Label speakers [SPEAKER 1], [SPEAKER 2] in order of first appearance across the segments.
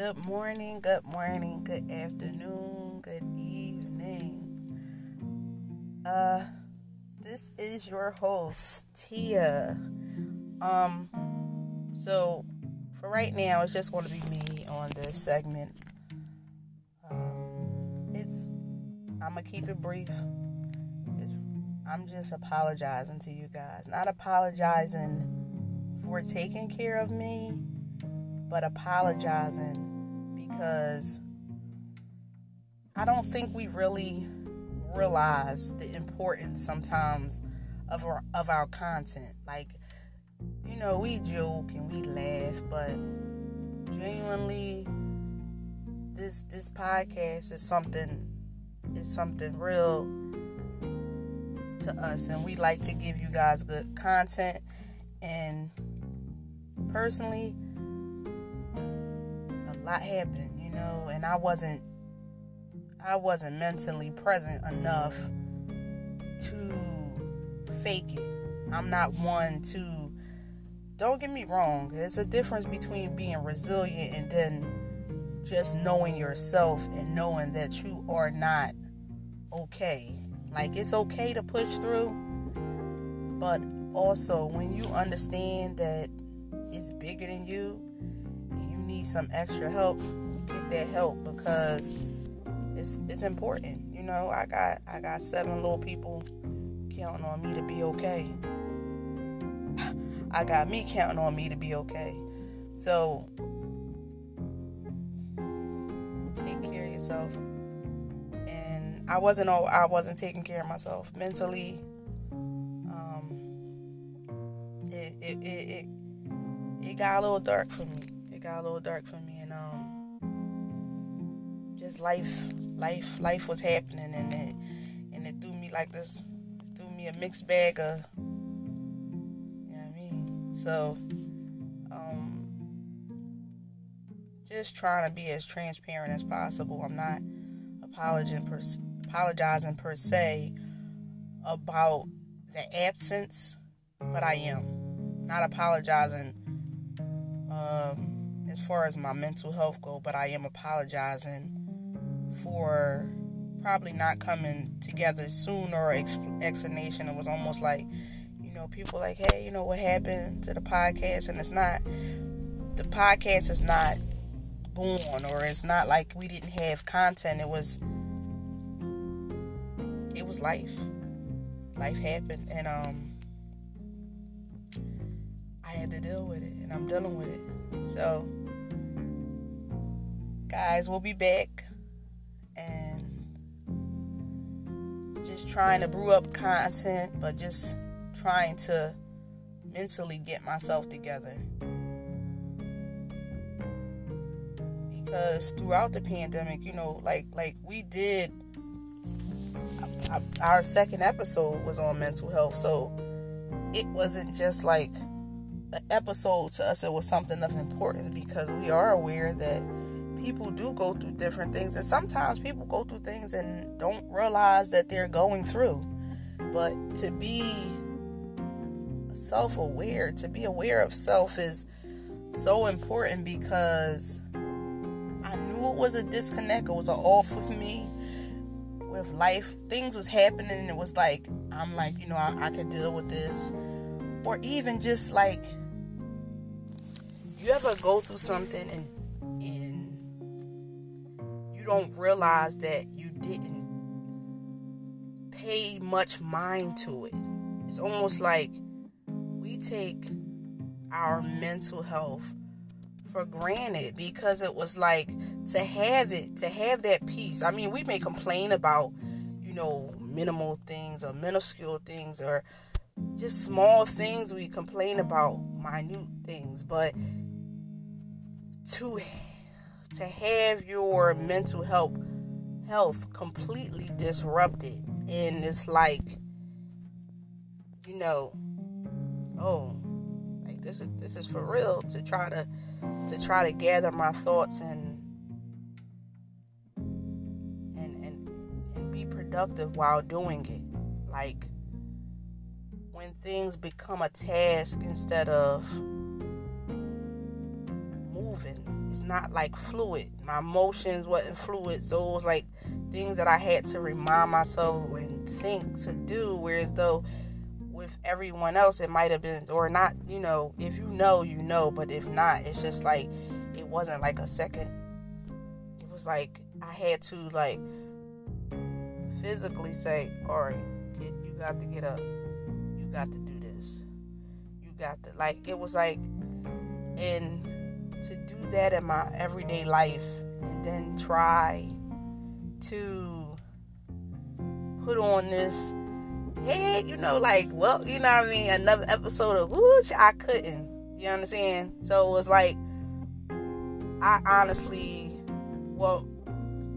[SPEAKER 1] Good morning, good morning, good afternoon, good evening. Uh this is your host, Tia. Um so for right now it's just going to be me on this segment. Um it's I'm going to keep it brief. It's, I'm just apologizing to you guys. Not apologizing for taking care of me but apologizing because I don't think we really realize the importance sometimes of our of our content. Like, you know, we joke and we laugh, but genuinely this this podcast is something is something real to us and we like to give you guys good content and personally happened, you know, and I wasn't I wasn't mentally present enough to fake it. I'm not one to don't get me wrong, there's a difference between being resilient and then just knowing yourself and knowing that you are not okay. Like it's okay to push through, but also when you understand that it's bigger than you need some extra help, get that help because it's it's important. You know, I got I got seven little people counting on me to be okay. I got me counting on me to be okay. So take care of yourself. And I wasn't all I wasn't taking care of myself mentally. Um, it it it it, it got a little dark for me it got a little dark for me, and um, just life, life, life was happening, and it and it threw me like this, threw me a mixed bag of, you know what I mean. So, um, just trying to be as transparent as possible. I'm not apologizing per, apologizing per se about the absence, but I am not apologizing. Um, as far as my mental health go, but I am apologizing for probably not coming together soon or explanation. It was almost like, you know, people like, hey, you know, what happened to the podcast? And it's not, the podcast is not gone or it's not like we didn't have content. It was, it was life. Life happened. And, um, I had to deal with it and I'm dealing with it. So, guys, we'll be back and just trying to brew up content, but just trying to mentally get myself together. Because throughout the pandemic, you know, like like we did our second episode was on mental health, so it wasn't just like an episode to us, it was something of importance because we are aware that people do go through different things and sometimes people go through things and don't realize that they're going through. But to be self-aware to be aware of self is so important because i knew it was a disconnect. It was an off with me with life. Things was happening and it was like i'm like you know i, I could deal with this. Or even just like you ever go through something and don't realize that you didn't pay much mind to it. It's almost like we take our mental health for granted because it was like to have it, to have that peace. I mean, we may complain about, you know, minimal things or minuscule things or just small things we complain about, minute things, but to to have your mental health health completely disrupted. And it's like you know oh like this is this is for real to try to to try to gather my thoughts and and and and be productive while doing it. Like when things become a task instead of not like fluid. My emotions wasn't fluid, so it was like things that I had to remind myself and think to do. Whereas though with everyone else, it might have been or not. You know, if you know, you know. But if not, it's just like it wasn't like a second. It was like I had to like physically say, "All right, you got to get up. You got to do this. You got to like." It was like, and to do that in my everyday life, and then try to put on this head, you know, like, well, you know what I mean? Another episode of which I couldn't. You understand? So it was like, I honestly, well,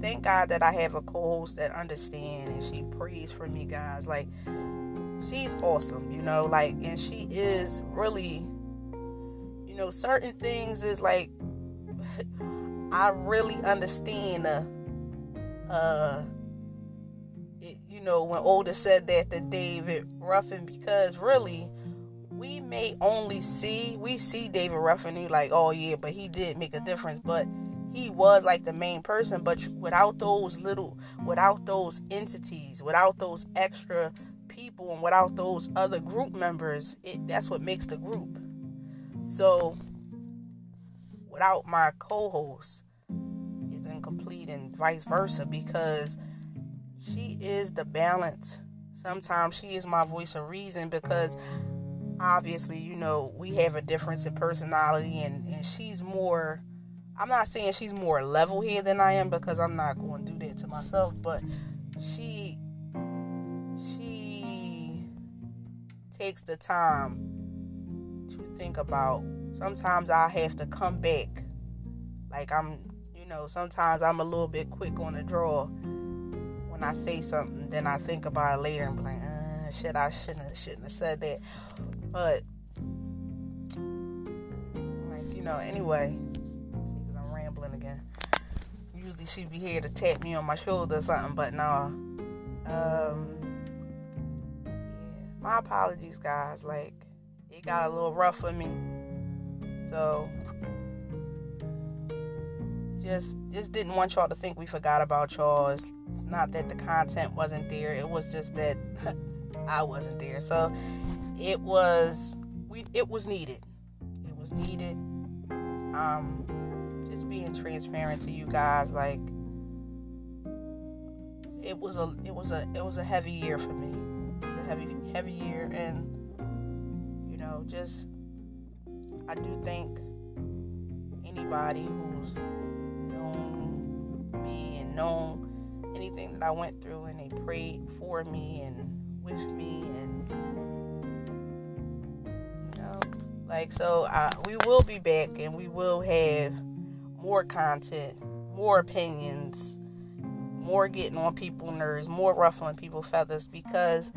[SPEAKER 1] thank God that I have a co-host that understands and she prays for me, guys. Like, she's awesome, you know, like, and she is really, you know, certain things is like, I really understand the, uh, it, you know, when Older said that to David Ruffin, because really, we may only see, we see David Ruffin, he like, oh yeah, but he did make a difference, but he was like the main person, but without those little, without those entities, without those extra people, and without those other group members, it, that's what makes the group. So, without my co-host, is incomplete, and vice versa, because she is the balance. Sometimes she is my voice of reason because obviously, you know, we have a difference in personality and, and she's more I'm not saying she's more level here than I am because I'm not going to do that to myself, but she she takes the time think about sometimes I have to come back like I'm you know sometimes I'm a little bit quick on the draw when I say something, then I think about it later and be like, uh, shit, I shouldn't shouldn't have said that. But like you know, anyway, see, cause I'm rambling again. Usually she'd be here to tap me on my shoulder or something, but no. Um, yeah, my apologies, guys. Like it got a little rough for me, so just just didn't want y'all to think we forgot about y'all. It's, it's not that the content wasn't there. It was just that I wasn't there. So it was we it was needed. It was needed. Um just being transparent to you guys like it was a it was a it was a heavy year for me. It was a heavy heavy year and know, just I do think anybody who's known me and known anything that I went through, and they prayed for me and with me, and you know, like so. I, we will be back, and we will have more content, more opinions, more getting on people's nerves, more ruffling people's feathers, because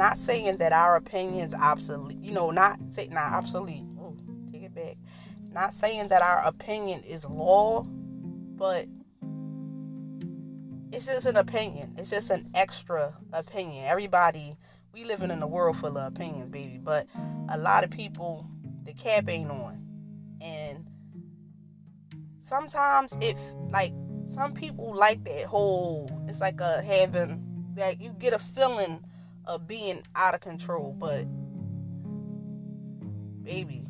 [SPEAKER 1] not saying that our opinions obsolete, you know, not say not obsolete. Ooh, take it back. Not saying that our opinion is law, but it's just an opinion. It's just an extra opinion. Everybody, we living in a world full of opinions, baby. But a lot of people, the cap ain't on, and sometimes if like some people like that whole. It's like a having that you get a feeling of being out of control, but baby.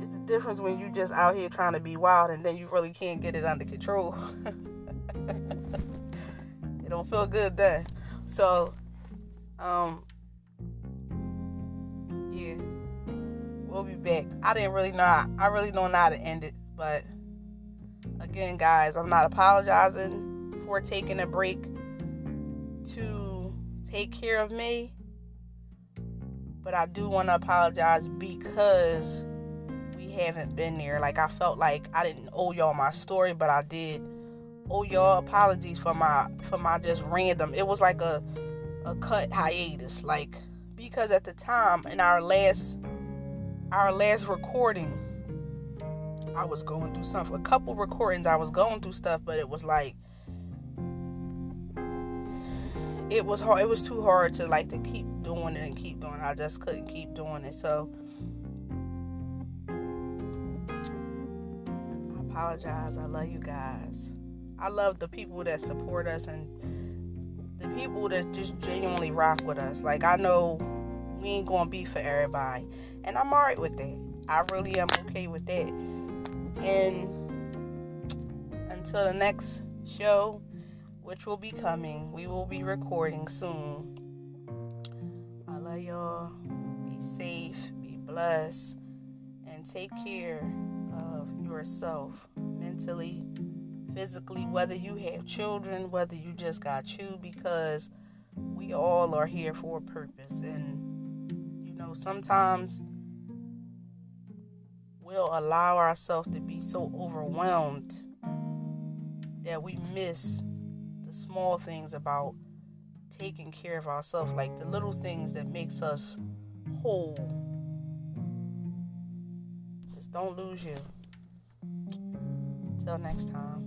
[SPEAKER 1] It's a difference when you just out here trying to be wild and then you really can't get it under control. it don't feel good then. So, um, yeah, we'll be back. I didn't really know. I really don't know how to end it, but again, guys, I'm not apologizing for taking a break to take care of me, but I do want to apologize because we haven't been there. Like I felt like I didn't owe y'all my story, but I did owe y'all apologies for my for my just random. It was like a a cut hiatus, like because at the time in our last our last recording, I was going through something. A couple recordings, I was going through stuff, but it was like it was hard. It was too hard to like to keep doing it and keep doing. It. I just couldn't keep doing it. So I apologize. I love you guys. I love the people that support us and the people that just genuinely rock with us. Like I know we ain't gonna be for everybody, and I'm alright with that. I really am okay with that. And until the next show, which will be coming, we will be recording soon. I love y'all. Be safe, be blessed, and take care of yourself mentally physically, whether you have children, whether you just got you, because we all are here for a purpose. And, you know, sometimes we'll allow ourselves to be so overwhelmed that we miss the small things about taking care of ourselves, like the little things that makes us whole. Just don't lose you. Till next time.